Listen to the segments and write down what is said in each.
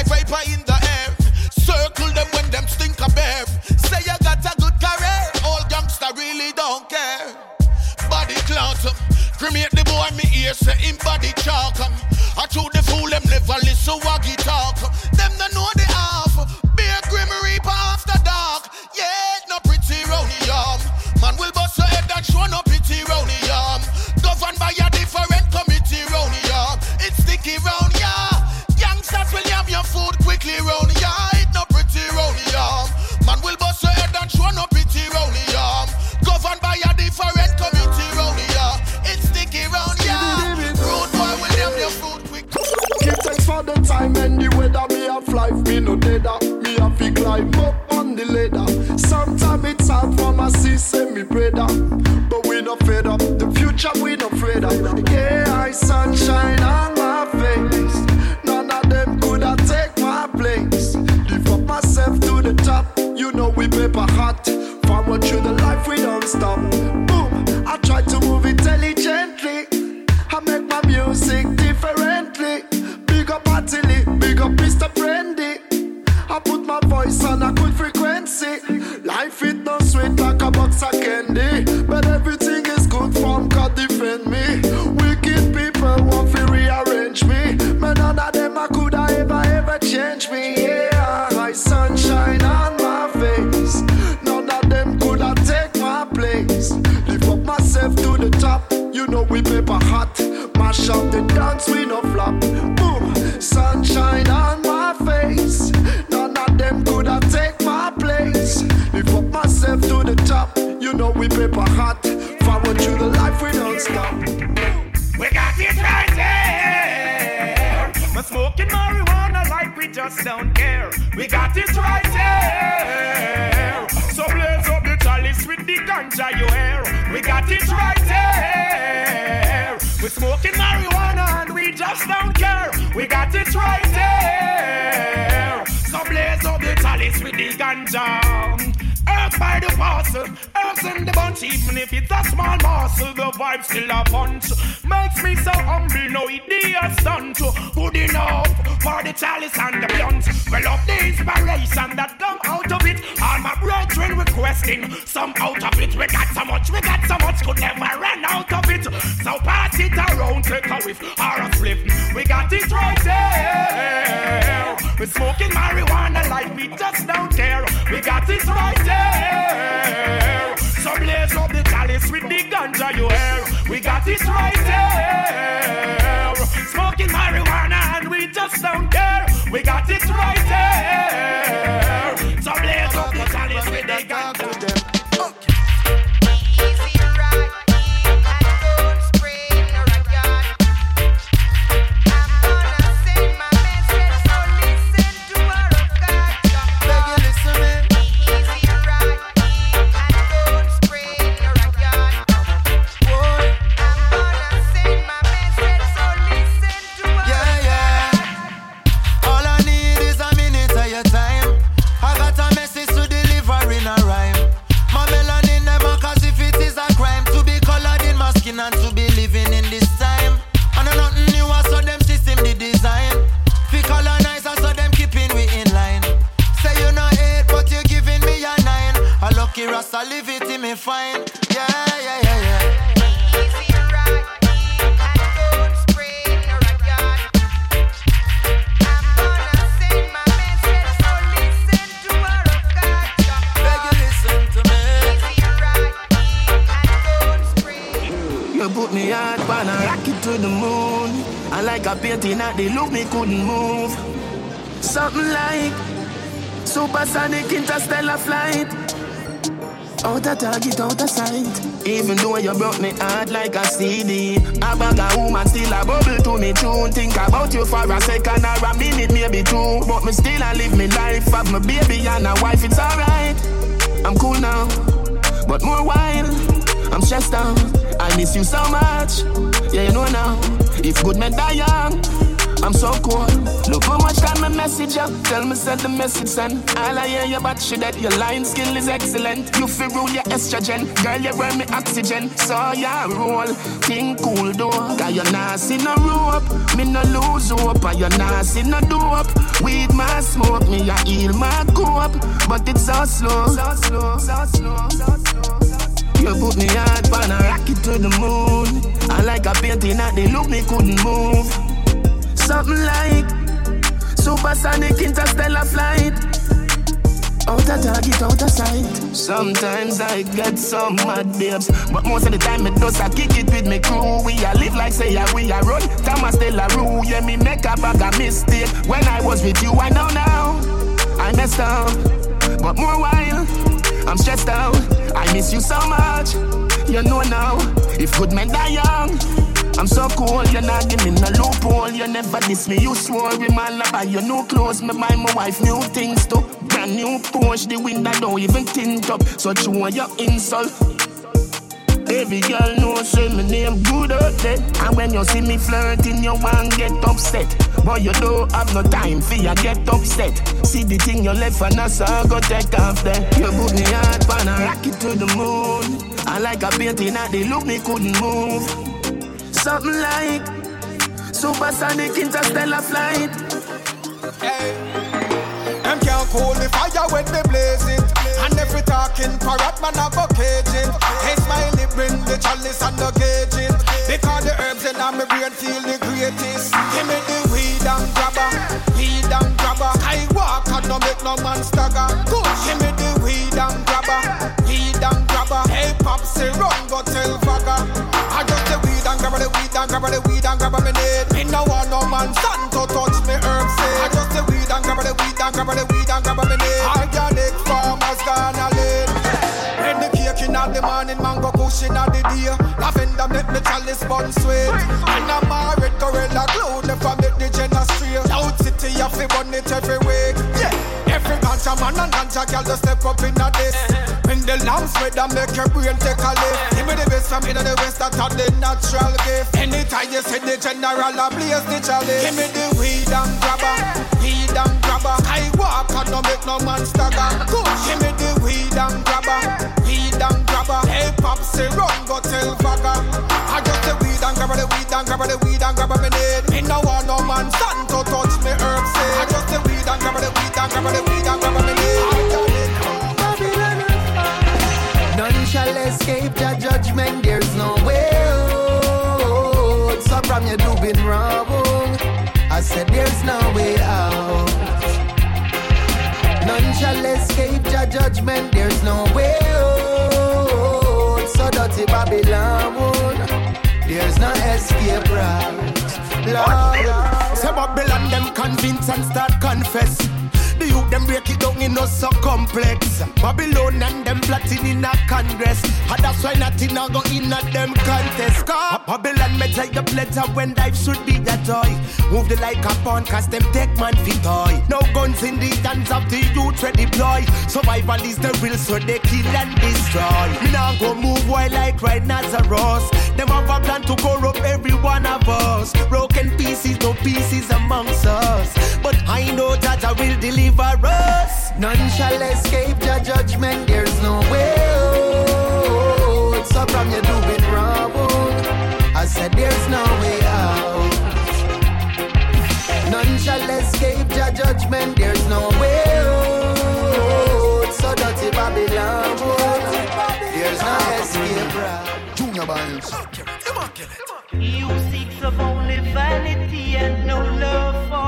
like vapor in the air. Circle them when them stink a. Say got a good career, all really don't care. Body clout, um, cremate the boy me say him body chalk. Um. I told the fool them never listen what he talk. Um. Climb up on the ladder. Sometimes it's hard for my sister, me brother. But we not fed up. The future we not afraid of. Yeah, I sunshine on dance, we no flop. Boom, sunshine on my face. None of them could have take my place. Lift up myself to the top. You know we paper hot. Forward through the life, we don't stop. We got it right here. We're smoking marijuana like we just don't care. We got it right here. So blaze up the chalice with the ganja you hear. We got it right here. We're smoking we don't care. We got it right there. So blaze up the chalice with the ganja. Earth by the parcel, earth in the bunch, even if it's a small morsel, the vibe still a punch. Makes me so humble, no idea stunt. Good enough for the chalice and the blunt. Well, up the inspiration that come out of it. All my brethren requesting some out of it. We got so much, we got so much, could never run out of it. So pass it around, take a whiff or a flip. We got it right there. We're smoking marijuana like we just don't care. We got it right there. So blaze up the chalice with the ganja you hear. We got it right there. Smoking marijuana and we just don't care. We got it right there. Even though you broke me heart like a CD. A bag of woman still a bubble to me tune. Think about you for a second or a minute, maybe two. But me still I live me life. Have my baby and a wife, it's alright. I'm cool now, but more wild. I'm stressed out. I miss you so much. Yeah, you know now. If good men die young. I'm so cool. Look how much time my message up. Tell me send the message send. All I hear you but shit that your line skill is excellent. You feel rule your estrogen. Girl, you burn me oxygen. So yeah, roll. Think cool though. Cause you not see no rope. Me no lose hope. And you not see no dope. Weed my smoke. Me I heal my cope. But it's so slow. So slow. So slow. So slow. You put me hard on a rocket to the moon. I like a painting that they look me couldn't move. Something like supersonic interstellar flight. Out of target, out of sight. Sometimes I get some mad babes, but most of the time it does I kick it with me crew. We a live like say yeah, we a run. Thomas De La Rue, yeah me make a bag of mistake. When I was with you, I know now I messed up, but more while I'm stressed out. I miss you so much. You know now, if good men die young. I'm so cool, you're not giving a loophole. You never diss me, you swore we man I buy you new clothes. Me buy my wife new things too. Brand new Porsche, the window don't even tint up. So you want your insult. Every girl knows say my name good out there. And when you see me flirting, you want get upset. But you don't have no time for you get upset. See the thing you left and I saw go take off there. You put me hard pan a rocket to the moon. I like a painting that they look me couldn't move. Something like supersonic interstellar flight. Hey. Them can't cool the fire when they blaze it. And if we talking parrot, man, I go cage it. Hey, smiley, bring the chalice and the gauge it. Because the herbs in my brain feel the greatest. Give me the weed and grabber, weed and grabber. I walk and no make no man stagger. Give me the weed and grabber, grabber. Pop, say run, go tell Vaga. I just the weed and grabber, the weed and grabber, the weed and grabber me need. Me no want no man stand to touch me herbs. Eh. I just the weed and grabber, the weed and grabber the weed and grab a minute. Organic farmers gonna lead. When the cake in the morning, mango kush in the day. Lavender make me chalice bun sweet. And I'm red gorilla glue, the Jenna ganja man and ganja girl just step up in this. When the lamps red and make your brain take a lift. Give me the best from in the west, that are the natural gift. Anytime you see the general, I blaze the chalice. Give me the weed and grabber, weed and grabber. I walk and no make no man stagger. Give me the weed and grabber, weed and grabber. Hey, pop, say run, go tell Vaga. I just the weed and grabber, the weed and grabber, the weed and grabber me need. Me no want no man stand to touch me herbs. I just the weed and grabber, the weed and grabber, the weed Dirty Babylon, there's no escape route. Lord, Say Babylon them convince and start confess. The them break it down in no so complex. Babylon and them plotting in a congress. And that's why nothing a go in a them contest. Cause ah, Babylon may take the pleasure when life should be a joy. Move the like a pawn cause them take man fi toy. No guns in the hands of the youth we deploy. Survival is the real so they kill and destroy. Me now go move while like right Nazareth. Them have a plan to corrupt every one of us. Broken pieces, no pieces amongst us. But I know that I will deliver us. None shall escape your judgment, there's no way out. So from you doing wrong, I said there's no way out. None shall escape your judgment, there's no way out. So dirty Babylon, there's no escape route. Junior You Musics of only vanity and no love for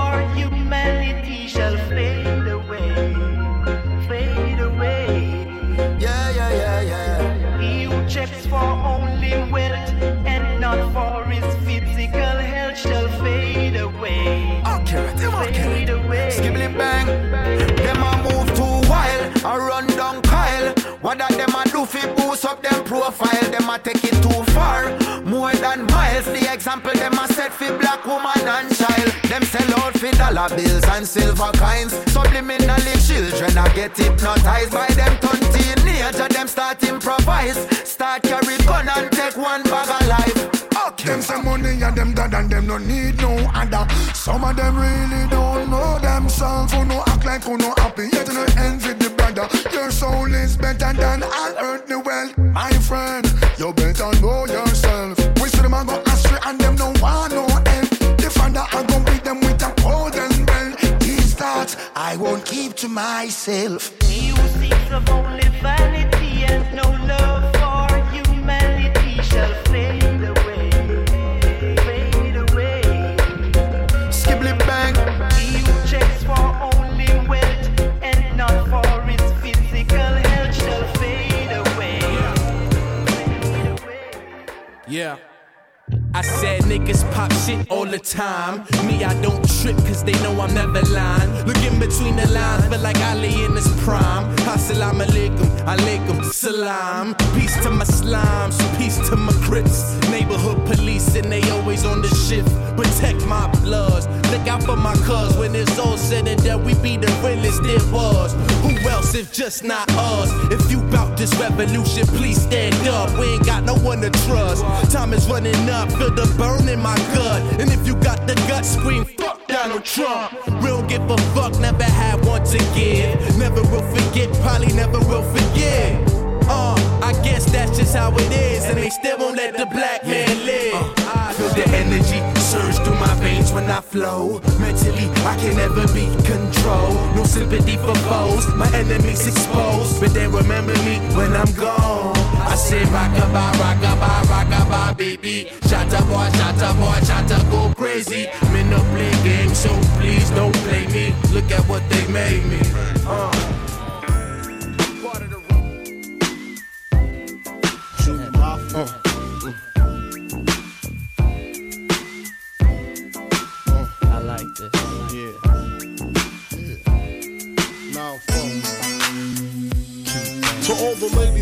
example them a set fi black woman and child. Them sell out fi dollar bills and silver coins. Subliminally children a get hypnotized by them turn teenager. Them start improvise, start carry gun and take one bag of life. Them some money and them dad and them no need no other. Some of them really don't know themselves. Who no act like who no happy yet no envy the brother. Your soul is better than all earthly wealth, my friend. You better know yourself. I won't keep to myself. He who seeks of only vanity and no love for humanity shall fade away, fade away. Skibbly bang. He who checks for only wealth and not for his physical health shall fade away. Fade away. Yeah. I said niggas pop shit all the time. Me, I don't trip cause they know I'm never lying. Looking between the lines, but like Ali in his prime. Assalamu alaikum, alaikum, salam. Peace to my slimes, peace to my crips. Neighborhood police, and they always on the shift. Protect my bloods, look out for my cuz. When it's all said and done, we be the realest there was. Who else just not us? If you bout this revolution, please stand up. We ain't got no one to trust. Time is running up, feel the burn in my gut. And if you got the gut, scream fuck Donald Trump. We don't give a fuck, never had one to give. Never will forget, probably never will forget. Uh, I guess that's just how it is, and they still won't let the black man live. I feel the energy when I flow. Mentally, I can never be controlled. No sympathy for foes, my enemies exposed, but they remember me when I'm gone. I say rockabye, rockabye, rockabye, baby. Shatta boy, shatta boy, shatta go crazy. Me no play games, so please don't play me. Look at what they made me. Uh. To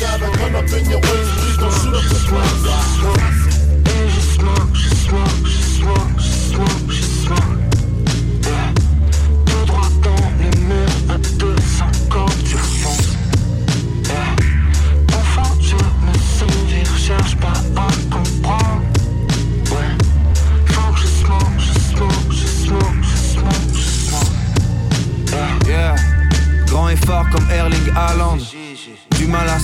Gotta run up in your ways, please don't shoot up the. Tout droit dans les murs à 250 du fond. Enfant, je me souviens, cherche pas à comprendre. Ouais. Faut que je smoke, je smoke, je smoke, je smoke, je smoke. Yeah. Grand et fort comme Erling Haaland.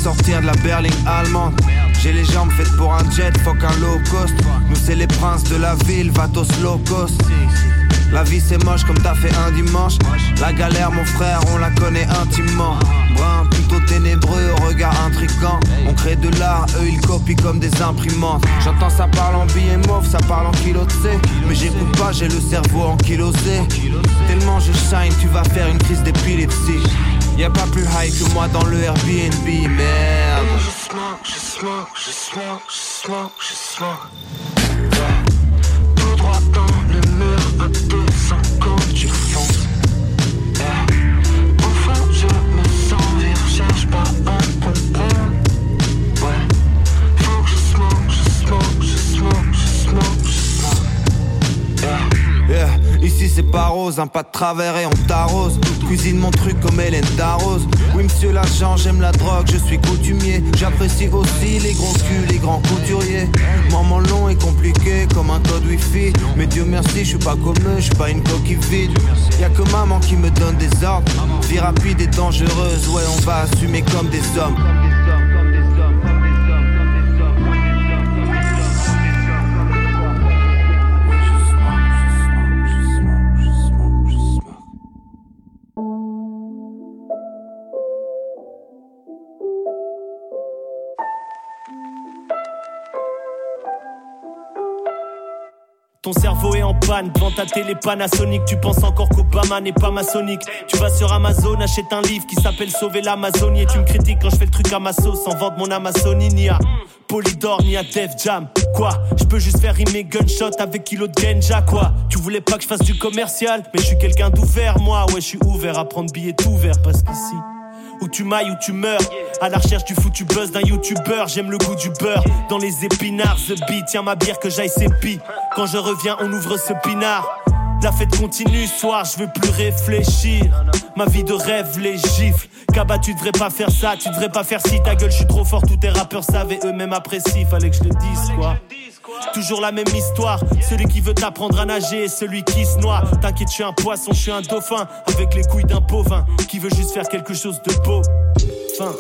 Sortir de la berline allemande. J'ai les jambes faites pour un jet, fuck un low cost. Nous c'est les princes de la ville, vatos low cost. La vie c'est moche comme t'as fait un dimanche. La galère, mon frère, on la connaît intimement. Brun, plutôt ténébreux, regard intrigant. On crée de l'art, eux ils copient comme des imprimantes. J'entends ça parle en billets mauve, ça parle en kilos de C. Mais j'écoute pas, j'ai le cerveau en kilosé. Tellement je shine, tu vas faire une crise d'épilepsie. Y'a pas plus high que moi dans le Airbnb, merde. Je smoke, je smoke, je smoke, je smoke, je smoke. C'est pas rose, un pas de travers et on t'arrose. Cuisine mon truc comme Hélène d'Arrose. Oui, monsieur l'agent, j'aime la drogue, je suis coutumier. J'apprécie aussi les gros culs, les grands couturiers. Maman long et compliqué comme un code wifi. Mais Dieu merci, je suis pas comme eux, je suis pas une coquille vide. Y'a que maman qui me donne des ordres. Vie rapide et dangereuse, ouais, on va assumer comme des hommes. Ton cerveau est en panne devant ta télé Panasonic. Tu penses encore qu'Obama n'est pas maçonnique. Tu vas sur Amazon, achète un livre qui s'appelle Sauver l'Amazonie. Et tu me critiques quand je fais le truc à ma sauce sans vendre mon Amazonie. Ni à Polydor, ni à Def Jam. Quoi? Je peux juste faire rimer gunshot avec kilo de Genja, quoi? Tu voulais pas que je fasse du commercial, mais je suis quelqu'un d'ouvert, moi. Ouais, je suis ouvert à prendre billets tout parce qu'ici. Où tu mailles, où tu meurs. À la recherche du foutu buzz d'un youtubeur. J'aime le goût du beurre. Dans les épinards, The Beat. Tiens ma bière que j'aille sépi. Quand je reviens, on ouvre ce pinard. La fête continue, soir, je veux plus réfléchir. Ma vie de rêve, les gifles. Kaba, tu devrais pas faire ça, tu devrais pas faire ci. Ta gueule, je suis trop fort, tous tes rappeurs savaient eux-mêmes apprécient. Fallait que je le dise, quoi. Toujours la même histoire. Celui qui veut t'apprendre à nager et celui qui se noie. T'inquiète, je suis un poisson, je suis un dauphin. Avec les couilles d'un bovin qui veut juste faire quelque chose de beau. Fin.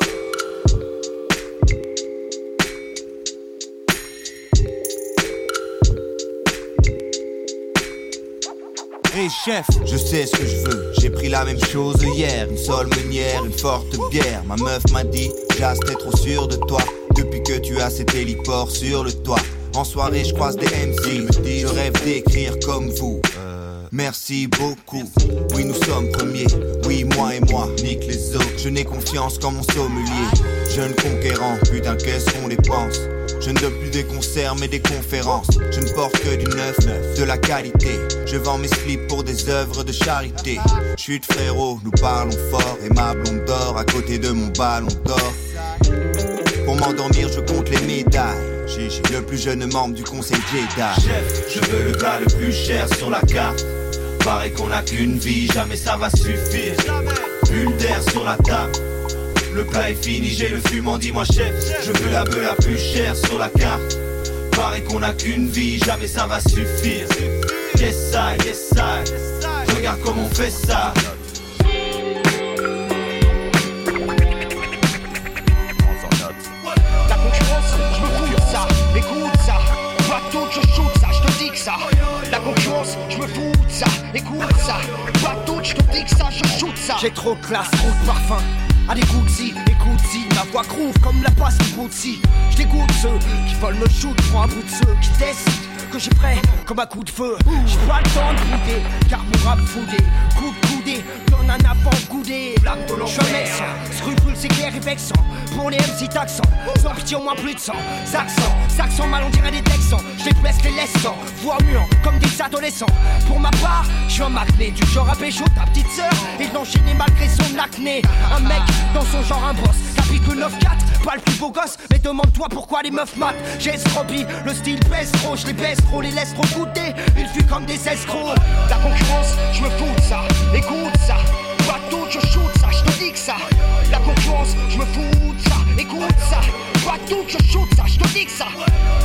Hey chef, je sais ce que je veux. J'ai pris la même chose hier. Une seule meunière, une forte bière. Ma meuf m'a dit, Jas, trop sûr de toi. Depuis que tu as ces téléports sur le toit. En soirée, je croise des MC. Je rêve d'écrire comme vous. Merci beaucoup. Oui, nous sommes premiers. Oui, moi et moi, nique les autres. Je n'ai confiance qu'en mon sommelier. Jeune conquérant, putain, qu'est-ce qu'on dépense Je ne donne plus des concerts, mais des conférences. Je ne porte que du neuf, de la qualité. Je vends mes slips pour des œuvres de charité. Chute frérot, nous parlons fort. Et ma blonde dort à côté de mon ballon d'or. Pour m'endormir, je compte les médailles. Gigi, le plus jeune membre du conseil Jedi. Chef, je veux le gars le plus cher sur la carte. Paraît qu'on n'a qu'une vie, jamais ça va suffire. Bulle d'air sur la table. Le plat est fini, j'ai le fumant, dis-moi chef. Je veux la beuh la plus chère sur la carte. Paraît qu'on n'a qu'une vie, jamais ça va suffire. Yes I, yes I. Regarde comment on fait ça. La concurrence, je me fous de ça, écoute ça. Pas tout, je te dis que ça, je shoot ça. J'ai trop de classe, trop de parfum. Allez, Gucci, écoute si ma voix groove comme la passe du Gucci. Je dégoûte ceux qui veulent me shoot, prends un bout de ceux qui décident que j'ai prêt comme un coup de feu. J'ai pas le temps de bouder, car mon rap foudé, coup de coudé, donne un avant goudé. Je sans scrupule, c'est clair et vexant. Pour les MC taxants, sans pitié au moins plus de sang. Saxon, saxon, mal on dirait des texans. Je les les laissant, voix muant comme des adolescents. Pour ma part, je suis un macné du genre à pécho ta petite sœur et de l'enchaîner malgré son acné. Un mec dans son genre un boss, capite le 9-4, pas le plus beau gosse, mais demande-toi pourquoi les meufs matent. J'ai escropi, le style pèse trop, je les baisse trop, les laisse trop goûter. Ils fuient comme des escrocs. La concurrence, je me fous de ça, écoute ça. Pas tout, je shoot ça, je te dis que ça. La concurrence, je me fous de ça, écoute ça. Pas tout, je shoot ça, je te dis que ça.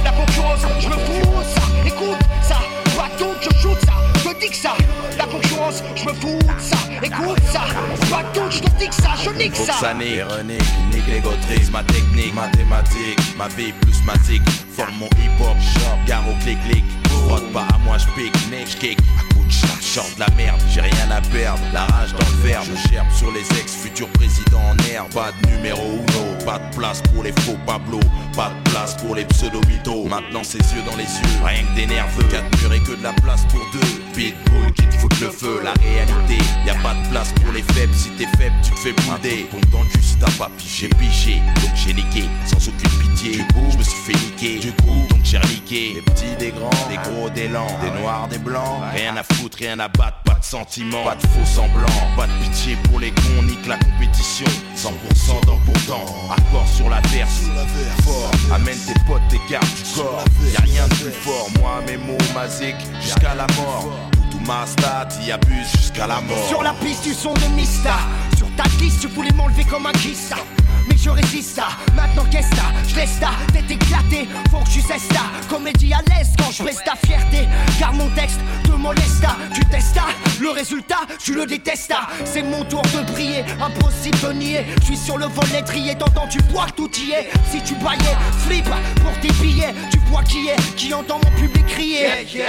La concurrence, je me fous de ça, écoute ça. Pas tout, je shoot ça, te dis que ça. La concurrence, je me fous de ça, écoute ça. Pas tout, je te dis que ça, je nique ça. ça nique. Véronique, nique les gautrises, ma technique, mathématique, ma vie plus matique. Forme mon hip-hop, shop, gare au clic-clic. Frotte pas à moi. À coup de chat, chante la merde, j'ai rien à perdre. La rage dans le verbe, je gerbe sur les ex, futurs présidents en air. Pas de numéro uno, pas de place pour les faux Pablo. Pas de place pour les pseudo-mythos. Maintenant, ses yeux dans les yeux, rien que des nerveux. Quatre murs et que de la place pour deux. Pitbull qui te fout le feu, la réalité. Y a pas de place pour les faibles, si t'es faible, tu te fais bouder. Le cul si t'as pas. J'ai piché, donc j'ai niqué, sans aucune pitié. Du coup, je me suis fait niquer. Du coup, donc j'ai reliqué. Des petits, des grands, des gros, des lents, des noirs, des blancs. Rien à foutre, rien à battre, pas de sentiments, pas de faux semblants. Pas de pitié pour les cons, nique la compétition. 100% dans pourtant, accord sur la verse. Fort, amène tes potes, tes gardes du corps. Y a rien de plus fort, moi, mes mots, ma zik, jusqu'à la mort. Tout ma stat, y abuse jusqu'à la mort. Sur la piste du son de Mista ta liste tu voulais m'enlever comme un kiss mais je résiste à maintenant qu'est-ce que Je laisse ta tête éclatée Faut que tu cesses ta comédie à l'aise Quand je baisse ta fierté. Car mon texte te moleste Tu testes Le résultat tu le détestes C'est mon tour de briller Impossible de nier. Je suis sur le volet trié T'entends tu que tout y est. Si tu baillais Flip pour tes billets vois qui est Qui entend mon public crier. Tu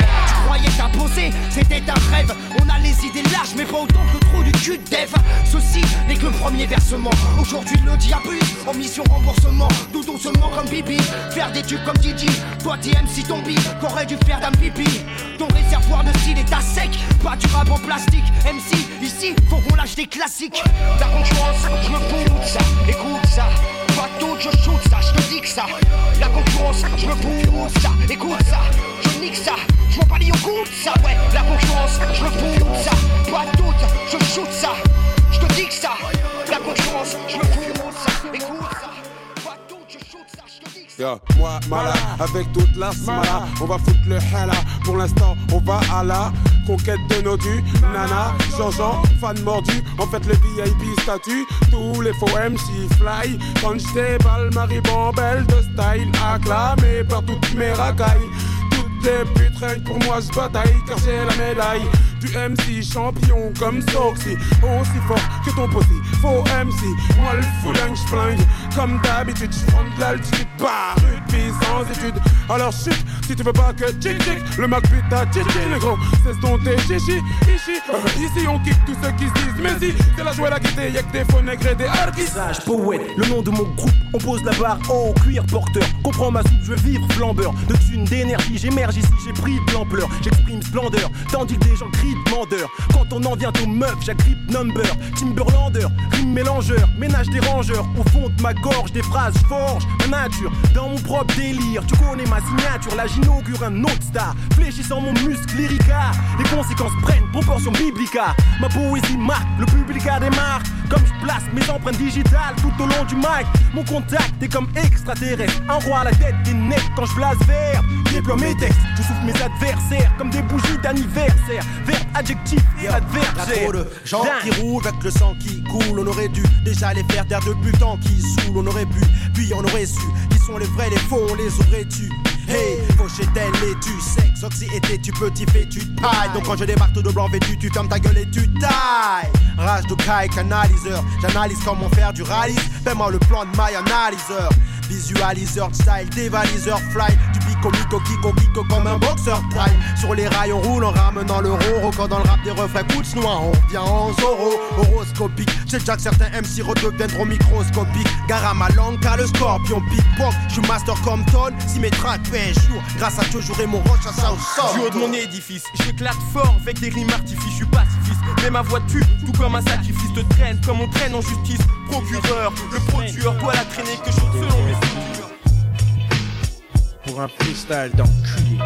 croyais t'imposer C'était un rêve. On a les idées larges Mais pas autant que le trou du cul de dev. Ceci n'est que le premier versement. Aujourd'hui le diable en mission remboursement, tout doucement comme Bibi. Faire des tubes comme Didi. Toi t'es MC ton beat Qu'aurait dû faire d'un pipi? Ton réservoir de style est à sec. Pas du rap en plastique. MC ici faut qu'on lâche des classiques. La concurrence je me ça Écoute ça Pas tout je shoot ça Je te dis que ça. La concurrence je me fous ça. Écoute ça Je nique ça. Je m'en bats au coup ça Ouais. La concurrence je me fous ça. Pas tout je shoot ça. Je te dis que ça. La concurrence je me fous ça. Écoute ça. Pas tout je shoot ça Je moi, Mala, avec toute la smala, on va foutre le hala. Pour l'instant, on va à la conquête de nos dus. Nana, Jean-Jean, fan mordu, en fait le VIP statut. Tous les faux MC fly. Quand je déballe, Marie Bambelle de style acclamé par toutes mes racailles. Toutes les putes pour moi se bataille car j'ai la médaille du MC champion comme Soxy Aussi fort que ton posé, faux MC Moi le fouling j'flingue comme d'habitude J'prends de l'altitude par rugby sans étude Alors chut si tu veux pas que tchic tchic Le Mac pute ta tchichi le gros C'est ton chichi ici Euh, Ici on kick tous ceux qui se disent Mais si c'est la joie la gaieté Y'a que des faux nègres et des harkis Sage, poète, le nom de mon groupe, on pose la barre en cuir porteur. Comprends ma soupe, je veux vivre flambeur. De thunes, d'énergie, j'émerge ici, j'ai pris de l'ampleur. J'exprime splendeur, tandis que des gens crient de mandeur. Quand on en vient aux meufs, j'agrippe number. Timberlander, rime mélangeur, ménage des rangeurs. Au fond de ma gorge, des phrases, je forge ma nature. Dans mon propre délire, tu connais ma signature. Là, j'inaugure un autre star. Fléchissant mon muscle lyrica. Les conséquences prennent proportion biblica. Ma poésie marque, le public a des marques. Comme je place mes empreintes digitales tout au long du mic. Mon contact est comme extraterrestre. Un roi à la tête des necks quand je blase vert. Déploie mes textes, je souffle mes adversaires comme des bougies d'anniversaire. Verbe, adjectif et adversaire. trop de gens Dingue. qui roulent avec le sang qui coule. On aurait dû déjà les faire taire depuis le temps qui saoule. On aurait pu, puis on aurait su. Qui sont les vrais, les faux, on les aurait tu Hey, fauché tel et tu sexe, oxy était tu petit fait tu tailles. Donc quand je débarque tout de blanc vêtu, tu fermes ta gueule et tu tailles. Rage de Kai, canaliseur. J'analyse comment faire du rallye. Fais-moi le plan de my analyseur. Visualiseur style, dévaliseur fly. Du bico, mico, kiko, kiko comme un boxeur trail. Sur les rails, on roule en ramenant le roro. Quand dans le rap des refrains coups noir, on revient en zoro. Horoscopique, c'est déjà que certains MC redeviendront microscopiques. Gare à ma langue, le scorpion pickpock. Je suis master comme Ton, si mes tracks un jour. Grâce à Dieu, j'aurai mon roche à South Shore. Du haut de mon édifice, j'éclate fort avec des rimes artifices, je suis pacifiste. Mais ma voix tue, tout comme un sacrifice te traîne, comme on traîne en justice. Procureur, le procureur doit la traîner que je selon mes. Pour un freestyle d'enculé.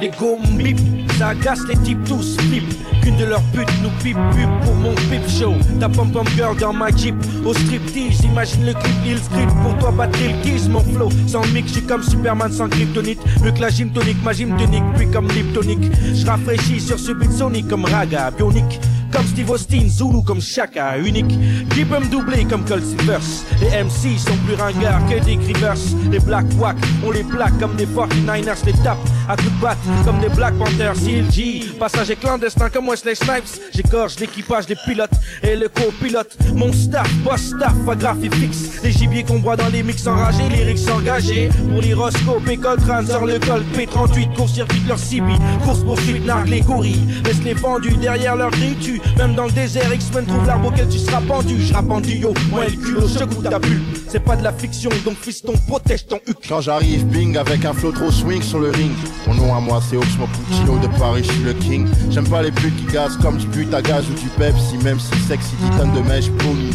Les go mip, ça agace les types tous flip. Qu'une de leurs putes nous pipe pub pour mon pip show. Ta pom pom girl dans ma jeep au striptease. J'imagine le clip, il script pour toi battre le kiss. Mon flow sans mix, j'suis comme Superman sans kryptonite. Mieux que la gym tonique, ma gym tonique, puis comme Liptonic. J'rafraîchis sur ce beat sonic comme Raga, bionique. Comme Steve Austin, Zulu comme Shaka, unique. Qui peut me doubler comme Cold Silvers Les MC sont plus ringards que des Rivers. Les Black Wack, on les plaque comme des 49ers, les tape à de batte comme des Black Panthers. CLG, passager clandestin comme Wesley Snipes. J'égorge l'équipage des pilotes et le copilote. Mon staff, boss staff, à graphie fixe. Les gibiers qu'on boit dans les mix enragés, lyrics engagés. Pour l'hyroscope et Coltrane sur le col P38, court-circuit leur CB. Course poursuite, nargue les gorilles. Laisse les vendus derrière leur grille, tu. Même dans le désert, X-Men trouve l'arbre auquel tu seras pendu. Je rappe en duo, moi et le culot, je goûte ta bulle. C'est pas de la fiction, donc fiston, protège ton huc. Quand j'arrive, bing, avec un flow trop swing sur le ring. Mon nom à moi, c'est Oxmo Puccino de Paris, je suis le king. J'aime pas les putes comme du pute à gaz ou du Pepsi, même si sexy, titane de mèche, pony.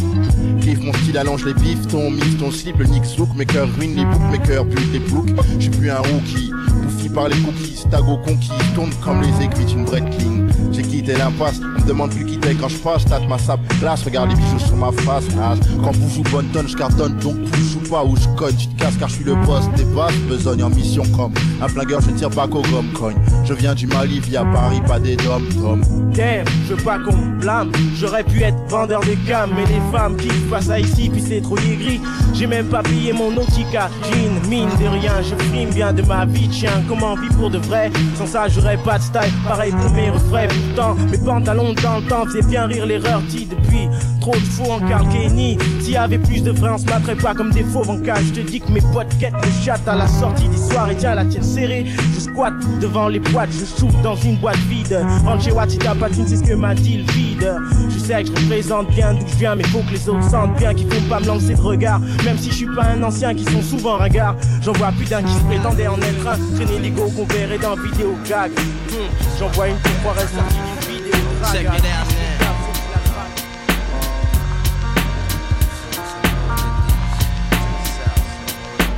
Kiffe mon style, allonge les bifs, ton mif, ton slip, le nick zouk, mes cœurs ruinent les boucs, mes cœurs butent les ploucs. Je suis plus un rookie, bouffi par les cookies, tago conquis, tourne comme les aiguilles d'une bread king. J'ai quitté l'impasse, demande plus qui t'es quand je passe, tâte ma sable glace, regarde les bijoux sur ma face, nage. Quand vous jouez bonne tonne, je cartonne, donc tu joues pas ou je cogne, tu te casses car je suis le boss des basses, besogne en mission comme un flingueur, je tire pas qu'au gomme cogne. Je viens du Mali via Paris, pas des dom tom. Damn, je veux pas qu'on me blâme. J'aurais pu être vendeur de cam, mais les femmes qui passent à ici, puis c'est trop gris. J'ai même pas payé mon Nautica jean, mine de rien. Je frime bien de ma vie, tiens. Comment vivre pour de vrai? Sans ça, j'aurais pas de style. Pareil pour mes refrains. Pourtant, mes pantalons dans le temps bien rire l'erreur dit depuis. Trop de faux en Kenny. S'il y avait plus de vrais, on se battrait pas comme des faux en cas. Je te dis que mes potes quêtent le chat à la sortie des soirées. Tiens, la tienne serrée. Je squatte devant les boîtes, je souffle dans une boîte vide. Rentre chez Patine, c'est ce que m'a dit le vide. Je sais que je représente bien d'où je viens, mais faut que les autres sentent bien qu'ils font pas me lancer de regard. Même si je suis pas un ancien qui sont souvent ringards, j'en vois plus d'un qui se prétendait en être un. Traîner l'ego qu'on verrait dans vidéo gag. Hmm, J'en vois une qui croirait sortie Check it out,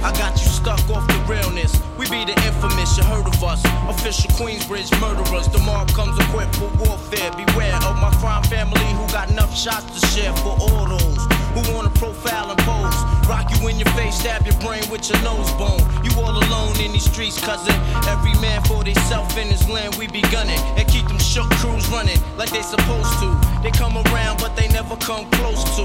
I got you stuck off the realness. We be the infamous, you heard of us. Official Queensbridge murderers. The mark comes equipped for warfare. Beware of my crime family who got enough shots to share for all those who wanna profile and pose. Rock you in your face, stab your brain with your nose bone. You in these streets, cousin. Every man for theyself in his land, we be gunning. And keep them shook crews running like they supposed to. They come around, but they never come close to.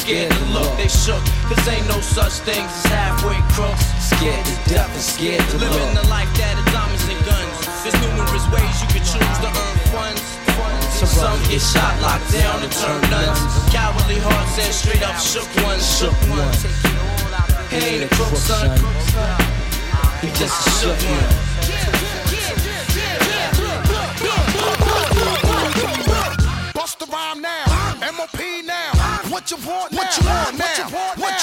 scared to look. They shook. Cause ain't no such things as halfway crooks. Scared to death and scared to look. Living the life that that is diamonds and guns. There's numerous ways you can choose to earn funds. Some get shot, locked down, and turn nuns. Cowardly hearts and straight up shook ones. Shook ones. He ain't a crook, son. He just a shook one. What you want now? What you want now? What you want now?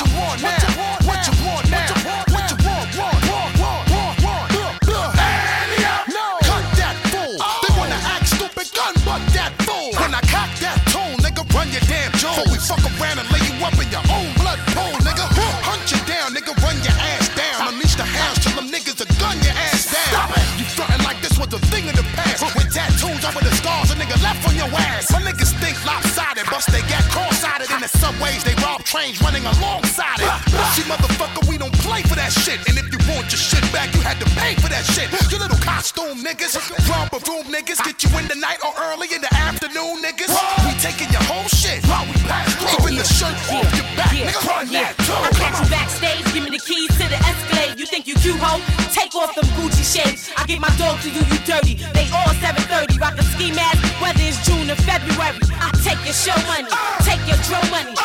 Trains running alongside it. See, motherfucker, we don't play for that shit. And if you want your shit back, you had to pay for that shit. You little costume niggas, romper room niggas, get you in the night or early in the afternoon, niggas. We taking your whole shit. We Even the shirt off your back, nigga. Run that too. I catch you backstage, give me the keys to the Escalade. You think you cute, ho? Take off them Gucci shades. I get my dog to you, you dirty. They all 730, rock a ski mask, whether it's June or February. I take your show money, take your drum money.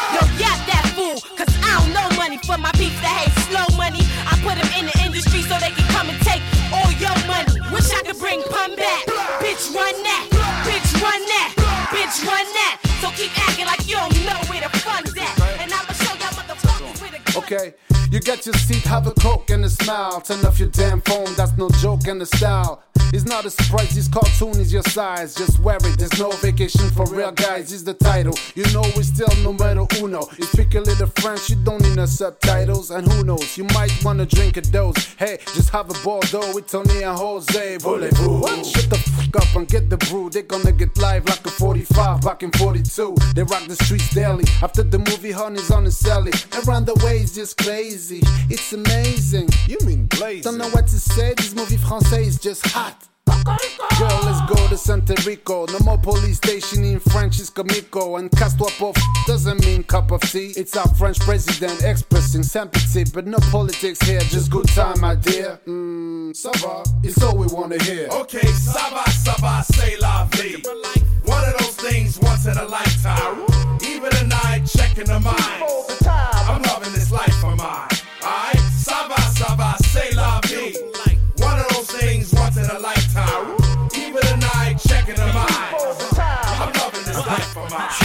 So keep acting like you don't know where the fun's at. And I'ma show y'all motherfuckers where the Okay, you get your seat, have a coke and a smile. Turn off your damn phone, that's no joke and the style. It's not a surprise, this cartoon is your size. Just wear it, there's no vacation for real guys, is the title. You know we're still numero uno. You speak a little French, you don't need no subtitles. And who knows, you might wanna drink a dose. Hey, just have a Bordeaux with Tony and Jose. Voulez-vous? Shut the fuck up and get the brew. They're gonna get live like a 45 back in 42. They rock the streets daily. After the movie, honey's on the celly. Around the way is just crazy. It's amazing. You mean blazing? Don't know what to say. This movie français is just hot. Girl, let's go to Santa Rico. No more police station in French is Kamiko. And Castwapo doesn't mean cup of tea. It's our French president expressing sympathy. But no politics here, just good time, my dear. Mmm, ça va, it's all we wanna hear. Okay, ça va, say la vie. One of those things once in a lifetime. Even a night checking the mind. I'm loving this life of mine.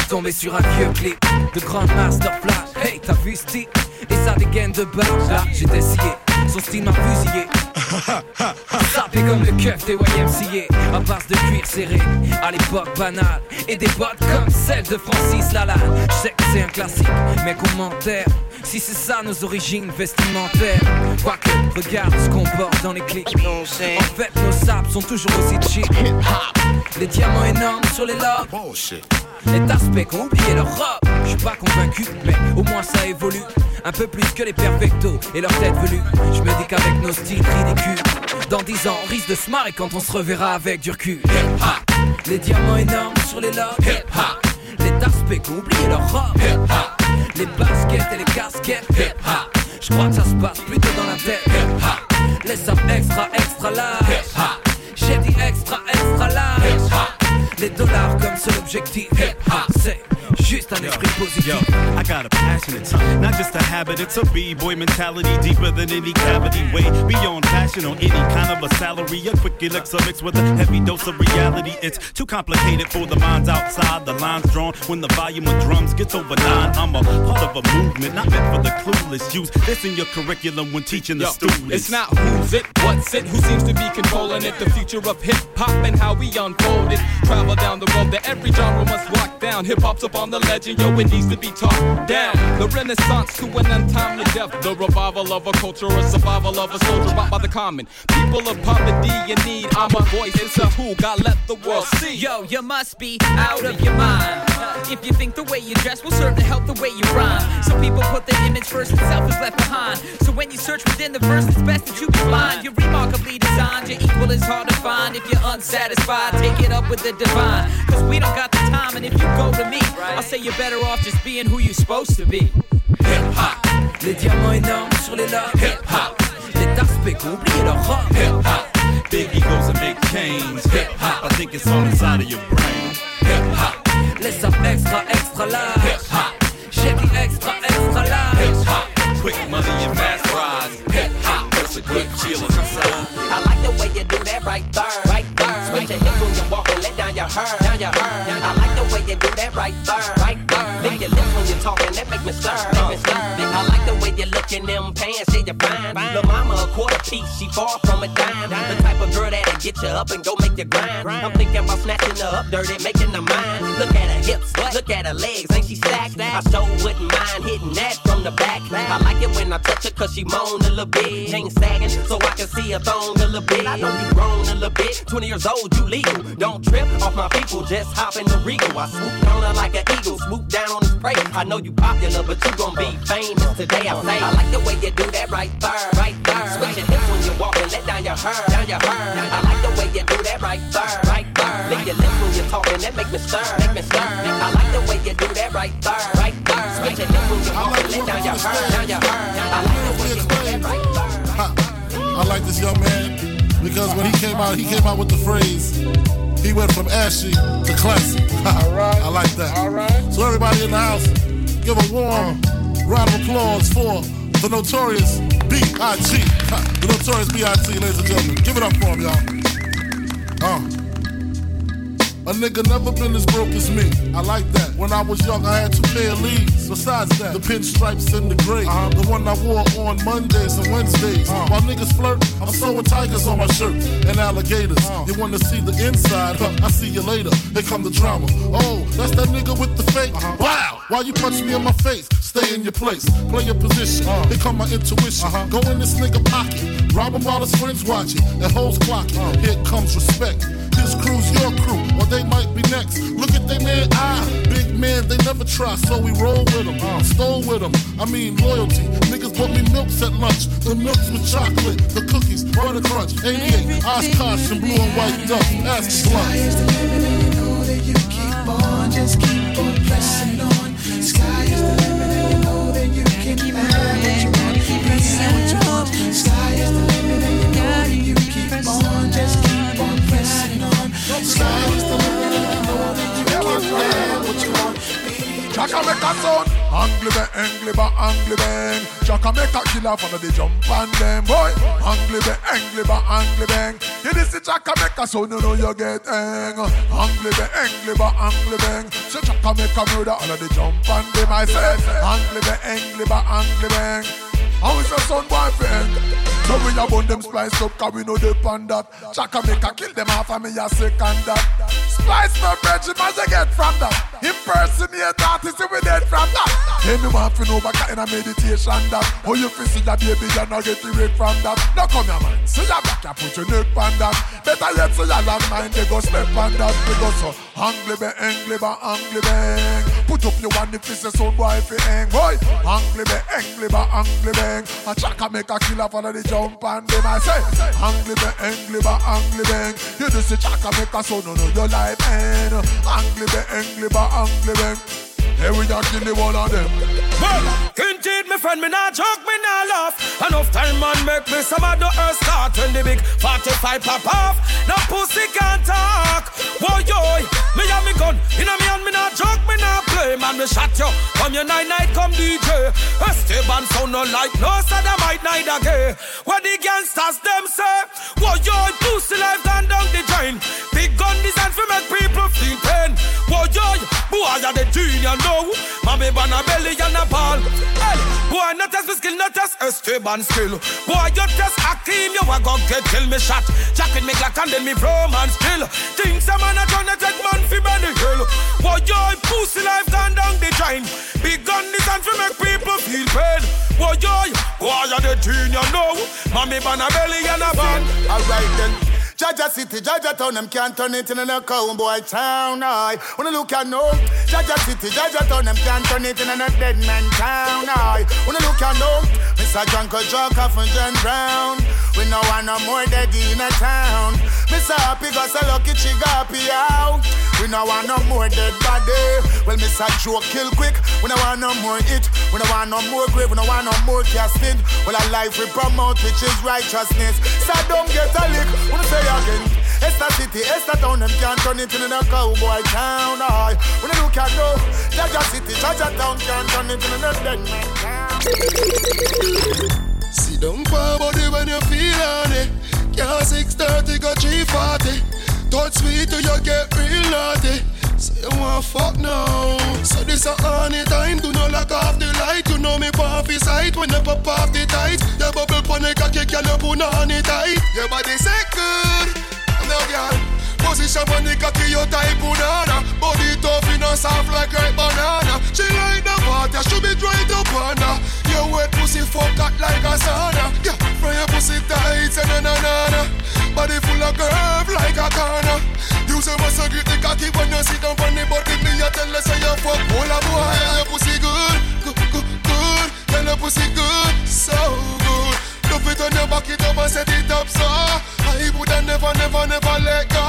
Tombé sur un vieux clip de Grandmaster Flash. Hey, t'as vu ce type Et ça dégaine de barbe. Là, j'ai décidé. Son style m'a fusillé. Sapé comme le keuf des YMCA. À base de cuir serré. À l'époque banale. Et des bottes comme celles de Francis Lalanne. Je sais que c'est un classique. Mais commentaire. Si c'est ça nos origines vestimentaires. Quoique, regarde ce qu'on porte dans les clips. En fait, nos sables sont toujours aussi cheap. Les diamants énormes sur les lobes. Les aspects ont oublié leur robe. Je suis pas convaincu, mais au moins ça évolue. Un peu plus que les perfectos et leur tête velue. Je me dis qu'avec nos styles ridicules, dans 10 ans on risque de se marrer quand on se reverra avec du recul. Hip-hop. Les diamants énormes sur les lobes. Hip-hop. Les aspects ont oublié leur robe. Hip-hop. Les baskets et les casquettes. Hip-hop. Je crois que ça se passe plutôt dans la tête. Les sapes extra, extra large. J'ai dit extra. Les dollars comme seul objectif. Hip-hop. C'est juste un esprit positif. Yo, I got a passionate tongue, not just a habit, it's a b-boy mentality deeper than any cavity. Way beyond passion on any kind of a salary. A quick elixir mixed with a heavy dose of reality. It's too complicated for the minds outside. The lines drawn when the volume of drums gets over nine. I'm a part of a movement, not meant for the clueless. Use this in your curriculum when teaching the Yo, students. It's not who's it, what's it, who seems to be controlling it. The future of hip hop and how we unfold it. Travel down the road that every genre must walk down. Hip hop's upon the legend, yo, it needs to be taught down. The renaissance to an untimely death. The revival of a culture, a survival of a soldier bought by the common. People of poverty in need. I'm a voice, it's a who God let the world see. Yo, you must be out of your mind. If you think the way you dress will serve to help the way you rhyme. Some people put their image first and self is left behind. So when you search within the verse, it's best that you be blind. You're remarkably designed, your equal is hard to find. If you're unsatisfied, take it up with the divine. Cause we don't got the time, and if you go to me, I'll say you're better off just being who you're supposed to be. Hip-hop. Les diamants énormes sur les lobes. Hip-hop. Les aspects ont oublié leur robe. Hip-hop. Big egos and big chains. Hip hop, I think it's all inside of your brain. Hip-hop. Les sapes extra, extra large. Hip-hop. J'ai dit extra, extra large. Hip-hop. Quick money and fast rides. Hip hop. That's a good feeling. I like the way you do that right there, right there. Switch your when you walk and let down your hair, down your hair. I like the way you do that right there, right there. Lick your lips when you're talking, that make me stir, make me stir. I like the way you look in them pants, yeah you're fine. Lil' mama a quarter piece, she far from a dime. The type of girl that'll get you up and go make you grind. I'm thinking about snatching her up dirty, making her mine. Look at her hips, look at her legs, ain't she stacked? I sure wouldn't mind hitting that from the back. I like it when I touch her cause she moan a little bit. Chain sagging so I can see her thong a little bit. I know you grown a little bit, 20 years old, you legal. Don't trip off my people, just hop in the regal. I swoop on her like an eagle, swoop down on his prey. I know you popular, but you gon' be famous today. I say, I like the way you do that right there, right there. Switch your hips when you walk and let down your hair, down your hair. I like the way you do that right there, right there. Lick your lips when you're talking, that make me stir, make me stir. I like the way you do that right there, right there. Switch your hips when you walk and let down your hair, down your hair. I like the way you do that right there. I like this young man because when he came out, he came out with the phrase. He went from ashy to classy. I like that. All right. So everybody in the house, give a warm round of applause for the notorious B.I.G. The notorious B.I.G. Ladies and gentlemen, give it up for him, y'all. Uh. A nigga never been as broke as me. I like that. When I was young, I had two pair of leaves. Besides that, the pinstripes and the gray. Uh-huh. The one I wore on Mondays and Wednesdays. Uh-huh. While niggas flirt, I'm sewing tigers on my shirt and alligators. Uh-huh. You wanna see the inside? Huh, I see you later. Here come the drama. Oh, that's that nigga with the fake. Uh-huh. Wow! Why you punch me in my face? Stay in your place. Play your position. Here come my intuition. Go in this nigga pocket. Rob him while his friends watching. That hoes clocking. Here comes respect. Your crew, or they might be next. Look at they man, I, big man, they never try, so we roll with them. Uh, stole with them, I mean loyalty. Niggas bought me milks at lunch, the milks with chocolate, the cookies, butter crunch, 88, Oshkosh, and blue and white duck. Ask is the limit you know that you keep on, just keep on pressing on. Sky is the limit and you know that you can have what you want, be what you want. Sky is the limit and you know that you keep on, just keep pressing on. Sky is the limit and you know that you can have what you want. Chaka Meka sound, angle bang, angle bang, angle bang. Chaka make a killer for the jump and them boy. Angle bang, angle bang, angle bang. You this the Chaka Meka sound, you know you get hang. Angle bang, angle bang, angle bang. So Chaka make a murder all of the jump and them I say. Angle bang, angle bang, angle bang. How is your son boyfriend? So we a bun them splice up cause we know they pan that. Chaka make a kill them half and me a second that. Splice no bread, she must get from that. Impersonate artist, we dead from that. Hey, me want to know back in a meditation that. How you feel see that baby, you not get erect from that. Now come here man, see your back, you put your neck on that. Better yet, see your long mind, they go step on that. We go so, angle bang, angle bang, angle bang. Put up your one if it's a sound boy fi hang. Boy, angle bang, angle bang, angle bang. A chaka make a killer for the jump and them I say Angle bang, angle bang, angle bang. You do see chaka make a sound, no, no, your life end. Angle bang, angle bang, angle bang Hey, we are killing one of them Well, indeed, my friend, me not joke, me not laugh. Enough time man make me some of the earth start when the big 45 pop off. No pussy can't talk. Whoa, yo, me have me gun. In a me hand, me not joke, me not play. Man, me shot you. Come your night night, come DJ. Esteban sound no like no sodomite neither gay. What the gangsters them say? Whoa, yo, pussy life gone down the drain. Boy, are the genius now. Mommy ban a belly and a ball. Hey, boy, not test me skill, not test Esteban skill. Boy, you test Akeem, you a go get kill me shot. Jacket me glock and then me pro man still. Things a man a tryna take man fi Benny Hill. Boy, you pussy life gone down the drain. Big gun design fi make people feel pain. Boy, you, boy, you the genius now. Mommy ban a belly and a ball. Alright then. Jaja City, Jaja Town, them can't turn it into a cowboy town. I wanna look at no. Jaja City, Jaja Town, them can't turn it into a dead man town. I wanna look at no. Mr. Jungle Jock off John Brown. We no want no more dead in a town. Mr. Happy got a lucky chick happy out. We no want no more dead body. Well, Mr. Joe kill quick. We no want no more it. We no want no more grave. We no want no more casting. Well, a life we promote, which is righteousness. So don't get a lick. Wanna say again. Esta city, esta town, them can't turn it into a cowboy town. I when you look at no, Jaja city, Jaja town can't turn it into a dead man town. Down for body when you feel on it. Can't 630 go 340. Touch sweet till you get real naughty. Say you want fuck now. So this a honey time. Do not lock off the light. You know me pop his sight when you pop off the tight. Your bubble pon the cocky, girl you put on it tight. Your body say good. Now girl. Position on the cocky, you type banana Body tough, you know soft like ripe banana She like the water, she be dry to panda Your wet pussy fuck hot like a sauna Yeah, your pussy tight, say na na na Body full of curve like a corner. You say must grip the cocky when you sit down on the body. Me a tell her say you fuck. All a boy Your pussy good, good, good, good. Tell your pussy good, so good. Love it on your back it up and set it up so I woulda never, never, never let go.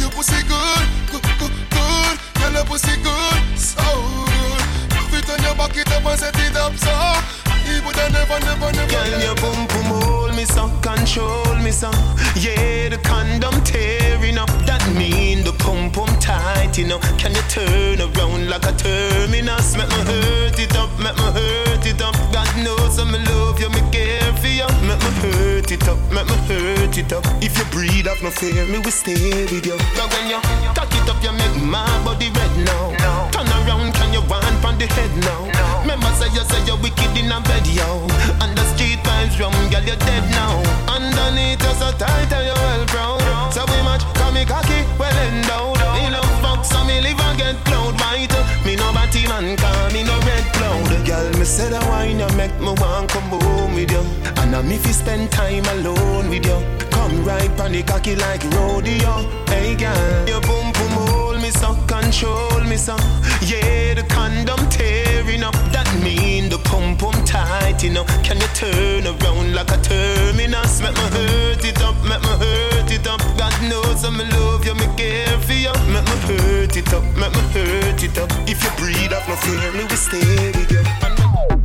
Your pussy good, good, good, good. Girl, your pussy good, so good. Love it on your back it up and set it up so I woulda never, never, never Girl, let your boom boom hold me so, control me so. Yeah, the condom tearing up. That mean the pum pum tight, you know. Can you turn around like a terminus? Make me hurt it up, make me hurt it up. God knows I'm love you, me care for you. Make me hurt it up, make me hurt it up. If you breathe up, no fear, me will stay with you. When you cock it up, you make my body red now. Turn around, you want from the head now? Remember say you say you're wicked in a bed, yo. And the street vibes rum, girl, you're dead now. Underneath you're so tight and you're well proud. So we match, come me cocky, well endowed. Me love fuck, so me live and get cloud white. Me no batty man, call me no red cloud. Girl, me say that wine you make me want come home with you. And I'm if you spend time alone with you. Come right on the cocky like rodeo. Hey girl, your boom boom me so, control me so. Yeah, the condom tearing up. That mean the pump pump tight, you know. Can you turn around like a terminus? Make me hurt it up, make me hurt it up. God knows I'm love you, me care for you. Make me hurt it up, make me hurt it up. If you breathe up, no fear, me we stay with you.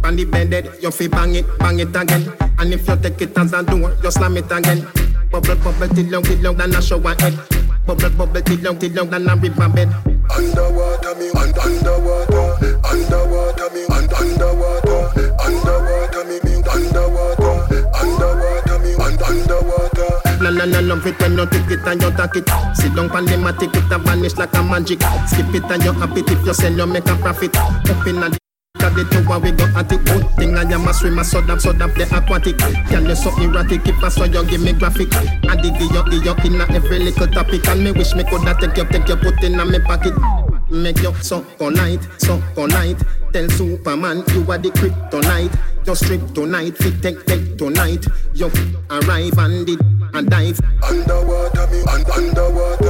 On the bed, you fi bang it, bang it again. And if you take it as a door, you slam it again. Bubble, bubble, till long, till long, then I show a head. Bubble, bubble, till long, till long, then I rip my. Underwater me, un- underwater, underwater me, un- underwater, underwater me, me, underwater, underwater me, un- underwater. La la la love it when you take it and you take it. Sit down them and take it and vanish like a magic. Skip it and you happy if you sell you make a profit. Up in a the tower we go at it Good thing I am a swimmer so that so that the aquatic. Girl you so erratic if I saw you give me graphic. I dig you give you in a every little topic. And me wish me coulda take you take you put in a me pocket. Make you so polite, so polite Tell Superman you are the kryptonite. Just strip tonight, fit take take tonight. You arrive and did and dive. Underwater me, un- underwater, underwater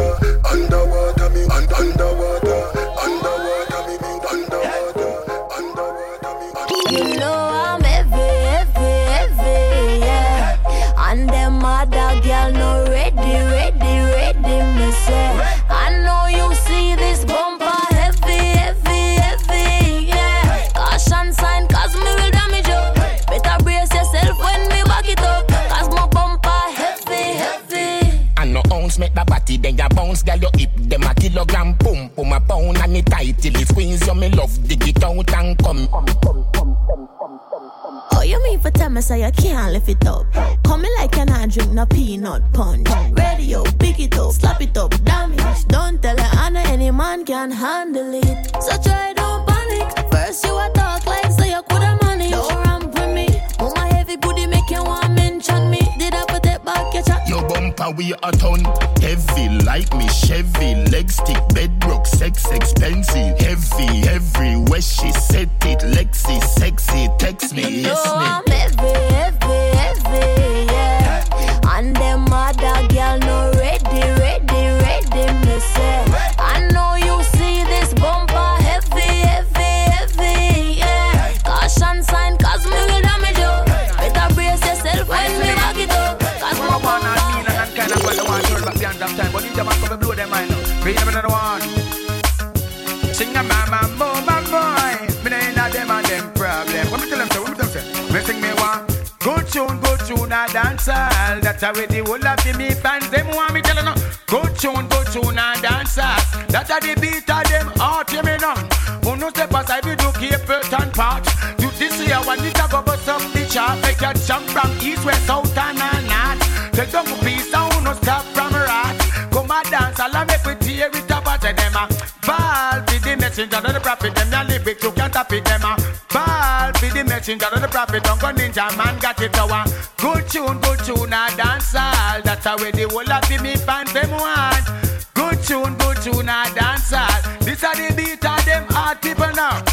and part. You this year when it a go bust up the chart, make you jump from east, west, south and a north. Take down peace and who no stop from rat. Come a dance, all make we tear it apart and them a ball for the messenger of the prophet. Them ya lyrics you can't tap it them a ball for the messenger of the prophet. Don't go ninja man got it our good tune, good tune a dance all. That's how we the whole of the me fans them want. Good tune, good tune a dance all. This a the beat of them hard people now.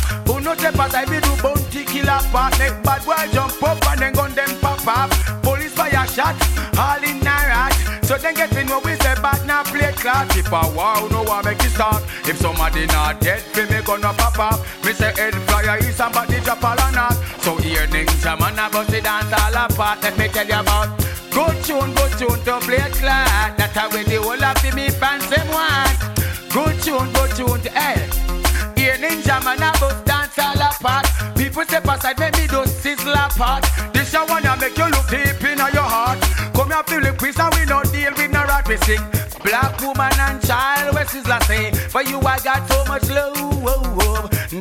No step aside we do bounty killer part. Make bad boy jump up and then gun them pop up. Police fire shot, all in a rat. So then get in what we say, but now play clout. If a wow, no one make it start. If somebody not dead, fi me gonna pop up. Me say head flyer is somebody drop all or not. So here ninja man a bust it dance all apart. Let me tell you about good tune, good tune to play clout. That's how we the apart. People step aside, make me do sizzle apart. This a one ya make you look deep in your heart. Come here, feel the quiz and we no deal with no rat. We sing black woman and child. West is la say for you I got so much love.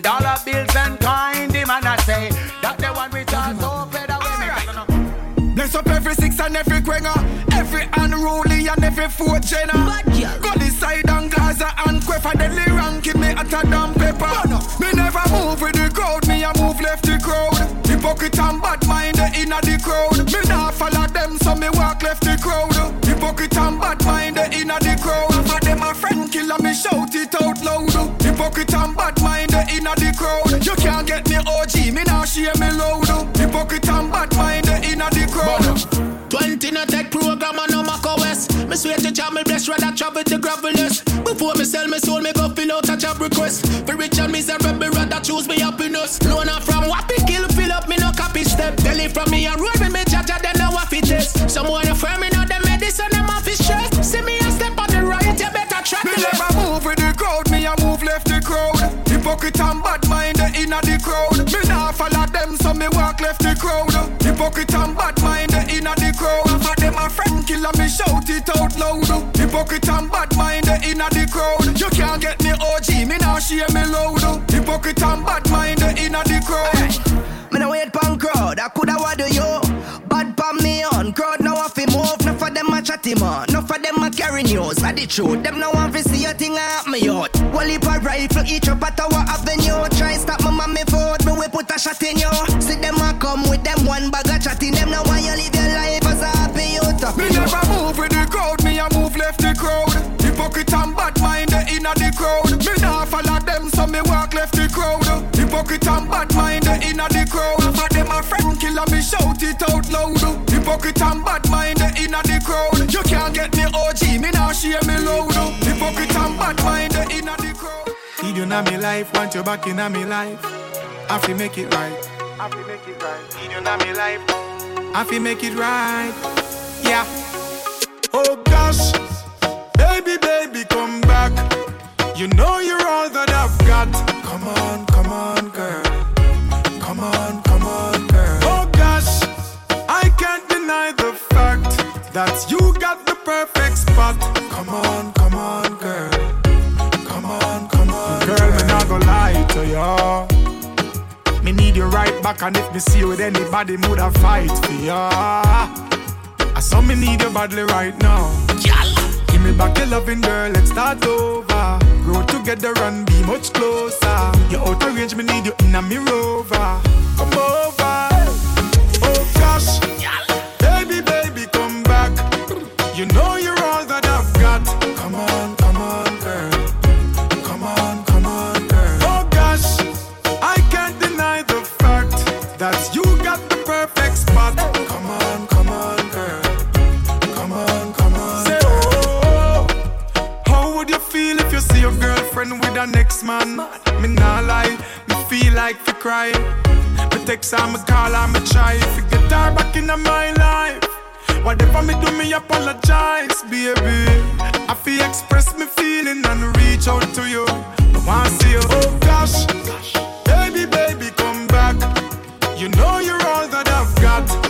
Dollar bills and coin, the man I say that the one we talk so better. Bless up every six and every quenga, every unruly and every four jenna. Go this side and Gaza and Queffa, deadly ranking me at a damn pepper. Hypocrite and bad mind inna the crowd. Me nah follow them, so me walk left the crowd. Hypocrite and bad mind inna the crowd. For them a friend killer, me shout it out loud. Hypocrite and bad mind inna the crowd. You can't get me OG, me nah share me load. Hypocrite and bad mind inna the crowd. Twenty uh, no take program and no mac travel to gravelness. Before me sell me soul, me go fill out a job request. For rich and miserable, rather choose me happiness. Loan from inna the crowd. Me nah follow them, so me walk left the crowd. Hypocrite and bad mind, inna the crowd. For them a friend killer, me shout it out loud. Hypocrite and bad mind, inna the crowd. You can't get me OG, me nah share me loud. Hypocrite and bad mind, inna the crowd. Hey, me no wait pon crowd, I coulda what do you? Bad pon me on crowd, now I fi move. No for them a chatty man, no for them a carry news. I the truth, them no want fi see a thing me out. Well, if a rifle each up at our avenue, try stop my mommy foot, me we put a shot in you. See them a come with them one bag of chatting, them now want you live your life as a happy youth. Me never move with the crowd, me a move left the crowd. Hypocrite and bad mind, they inna the crowd. Me nah follow them, so me walk left the crowd. Hypocrite and bad mind, they inna the crowd. For them a friend killer, me shout it out loud. Hypocrite and bad You get me OG, me nah share me loud. Hypocrite and bad mind, they inna the crowd. Need you in me life, want you back in me life. I fi make it right. I fi make it right. Need you in me life. I fi make it right. Yeah. Oh gosh, baby, baby, come back. You know you're all that I've got. Come on, fact that you got the perfect spot. Come on, come on, girl. Come on, come on, girl. Me not gonna lie to ya. Me need you right back, and if me see you with anybody, mood I fight for ya. I saw me need you badly right now. Give me back your loving girl, let's start over. Grow together and be much closer. You're out of range, me need you in a me rover. Girlfriend next man? Me nah lie, me feel like to cry. Me text her, me call her, me try to get her back in my life. Whatever me do, me apologize, baby. I feel express me feeling and reach out to you. I wanna see you. Oh gosh, baby, baby, come back. You know you're all that I've got.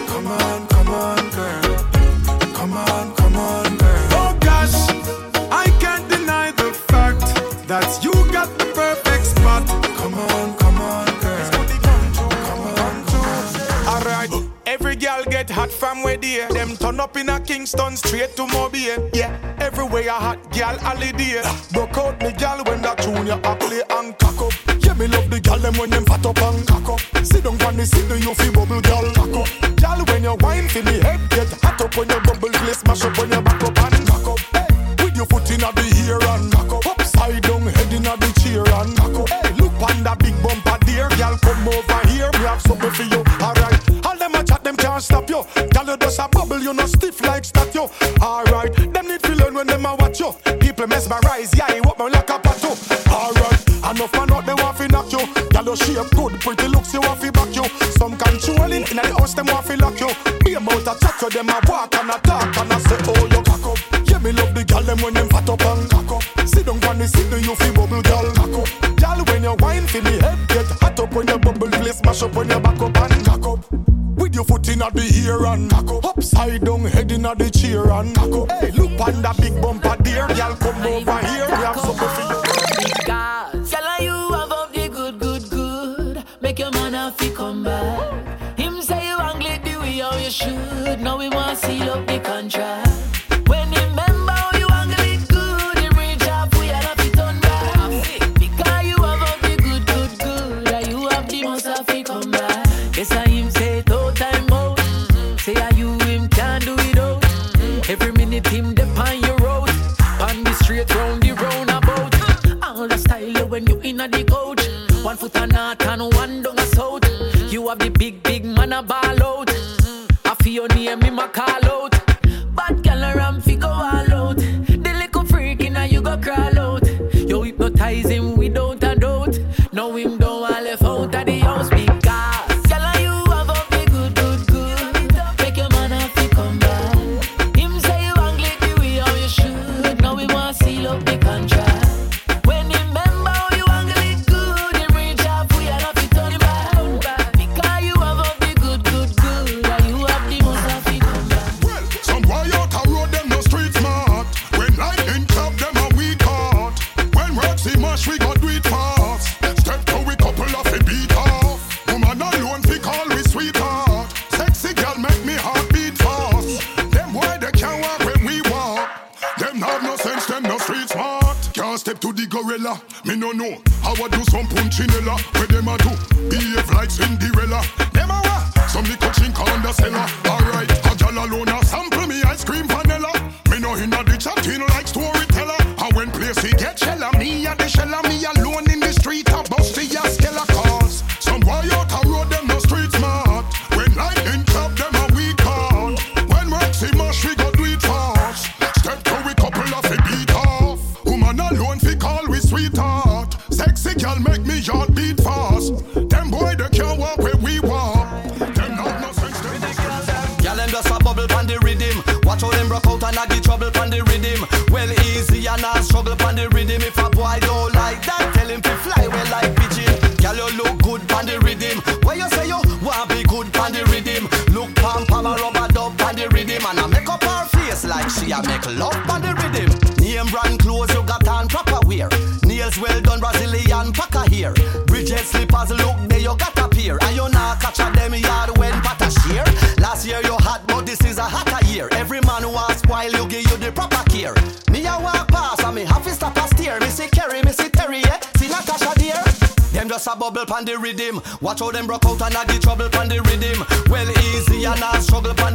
They Them turn up in a Kingston straight to Mobile. Yeah, everywhere a hot girl holiday. Broke out me girl when that junior a play and cock up. Yeah, me love the girl them when them fat up and cock up. Sit down on the seat, do you feel bubble girl cock up? Girl when you wine for me head get hot up when you bubble place smash up when you back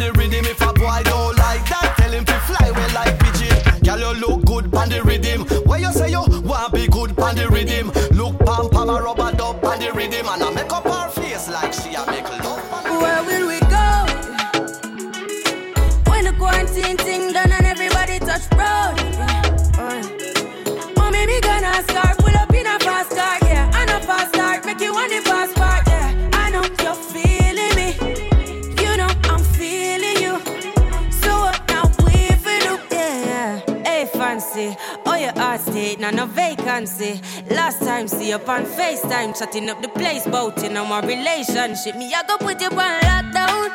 the rhythm. Last time, see you on FaceTime, chatting up the place, bout on my relationship. Me, I go put you on lockdown.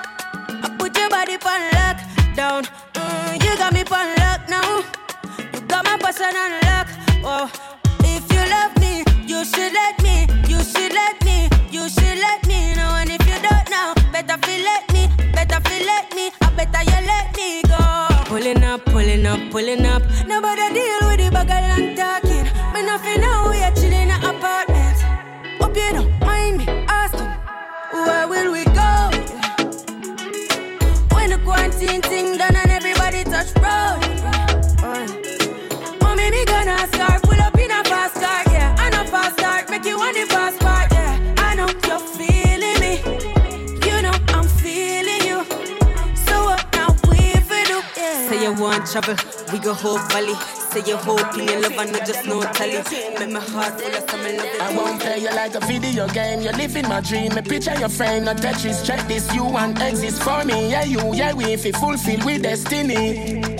I put your body on lockdown. Mm, you got me on lock now. You got my person on lock. Oh, if you love me, you should let me. You should let me. You should let me know. And if you don't know, better feel let me. Better feel let me. I better you let me go. Pulling up, pulling up, pulling up. Nobody We go whole valley. Say your whole thing your love I know just no tally. Make my heart full of love. I won't play you like a video game. You're living my dream. Me picture your frame, not Tetris. Check this, you and exist for me. Yeah, you, yeah, we. If you fulfill with destiny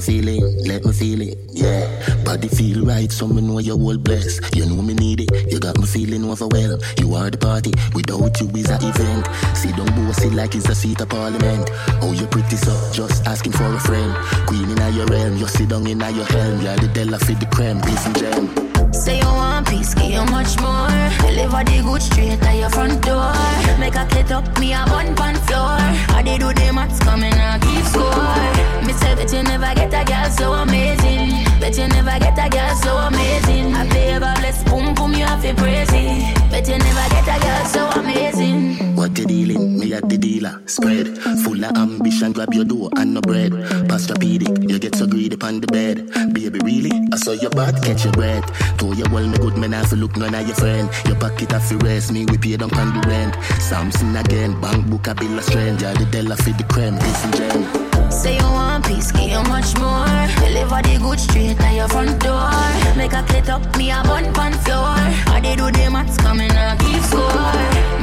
you feel it? Let me feel it. Yeah. Body feel right, so me know you all blessed. You know me need it. You got me feeling overwhelmed. You are the party. Without you is a event. See don't bossy like it's a seat of parliament. Oh, you're pretty so just asking for a friend. Queen in your realm, you're sitting in your helm. You're the Della for the creme, beef and jam. Say you want peace, give you much more. Deliver the good straight at your front door. Make a clit up, me a one pan floor. How they do the maths coming, I keep score. Me say that you never get a girl so amazing. Bet you never get a girl so amazing. I play about less boom boom, you have to praise it. Bet you never get a girl so amazing. What you dealing? Me at the dealer. Spread full of ambition, grab your door and no bread. Pastropedic, you get so greedy upon the bed. Baby, really? I saw your butt, catch your breath. Told you well, me good man, I look none of your friend. Your pocket have to rest, me we pay down on the rent. Samson again, bank book a bill of stranger. The Della feed the creme, this and gem. Say you want peace, give you much more. Deliver the good straight at your front door. Make a clit up, me a bun pan floor. I they do the maths coming and keep score.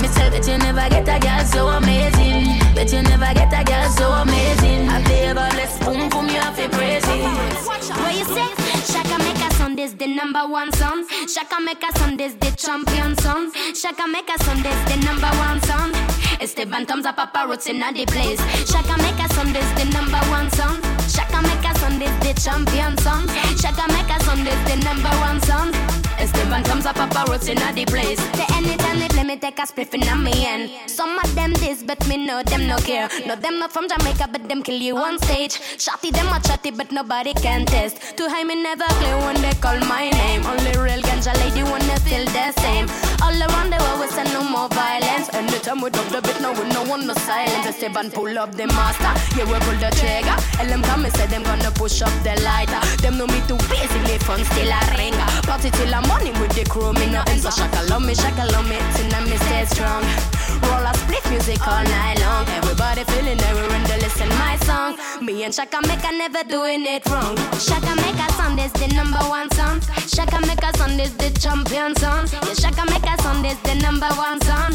Me say that you never get a girl so amazing. Bet you never get a girl so amazing. I play about less boom, you have to praise it. What you say? Chaka Meka Sundays the number one song. Chaka Meka Sundays the champion song. Chaka Meka Sundays the number one song. Esteban thumbs up, roots in the place. Chaka Meka Sundays the number one song. Chaka Meka Sundays the champion song. Chaka Meka Sundays the number one song. Esteban thumbs up, roots in the place. The anytime they play me take a spliff in me end. Some of them this, but me know them no care. No them not from Jamaica, but them kill you on stage. Shotty them a chatty, but nobody can test. Too high me never play when they call my name. Anytime we drop the beat, no we no one no silence. Esteban pull up the master, yeah we pull the trigger. Them come and say them gonna push up the lighter. Them know me too busy, live fun still a ringer. Party till the morning with the crew, me no end. So shaka love me, shaka love me, till me stay strong. Roll a split music all night long. Everybody feeling everyone to listen my song. Me and Chaka Meka never doing it wrong. Chaka Meka Sundays the number one song. Chaka Meka Sundays the champion song. Yeah, Chaka Meka Sundays the number one song.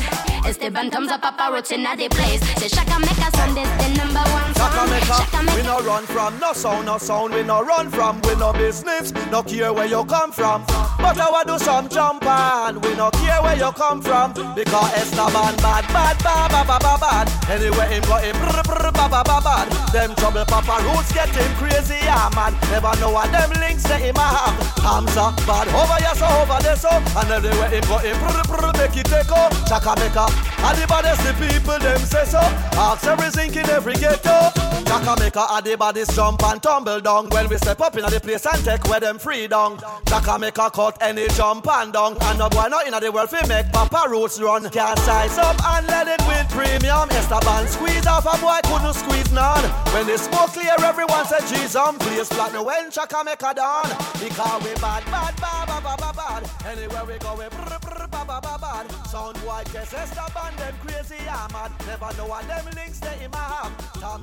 Esteban thumbs up, Papa roots in the place. Say Chaka Meka Sundays the number one song. Chaka Meka, uh, Shaka we no run from no sound, no sound. We no run from, we no business. No care where you come from. But I want do some jump on. We no care where you come from. Because Esteban bad, bad, bad, bad, bad, bad, bad. Anyway, him got him brr, brr, bad, bad, bad, bad. Them trouble Papa roots get him crazy, yeah, man. Never know what them links that him a have. Hamza, bad over here, so over there, so. Oh. And everywhere him got him brr, brr, make it take off. Chaka Meka. And the baddest the people, them say so. Ask every zinc in every ghetto. Chaka Meka, and the baddest jump and tumble down. When we step up in the place and take where them free down. Chaka Meka cut any jump and down. And no boy not in the world fi make Papa roots run. Can't size up and let it win premium. Esteban squeeze off a boy couldn't squeeze none. When the smoke clear, everyone say Jesus um, on place flat. No when Chaka Meka down. Because we bad, bad, bad, bad, bad, bad, bad. Anywhere we go, we brr, brr, bad, bad, bad, bad. Sound boy guess Esteban them crazy, yeah, mad. Never know what them links they him a have. Tom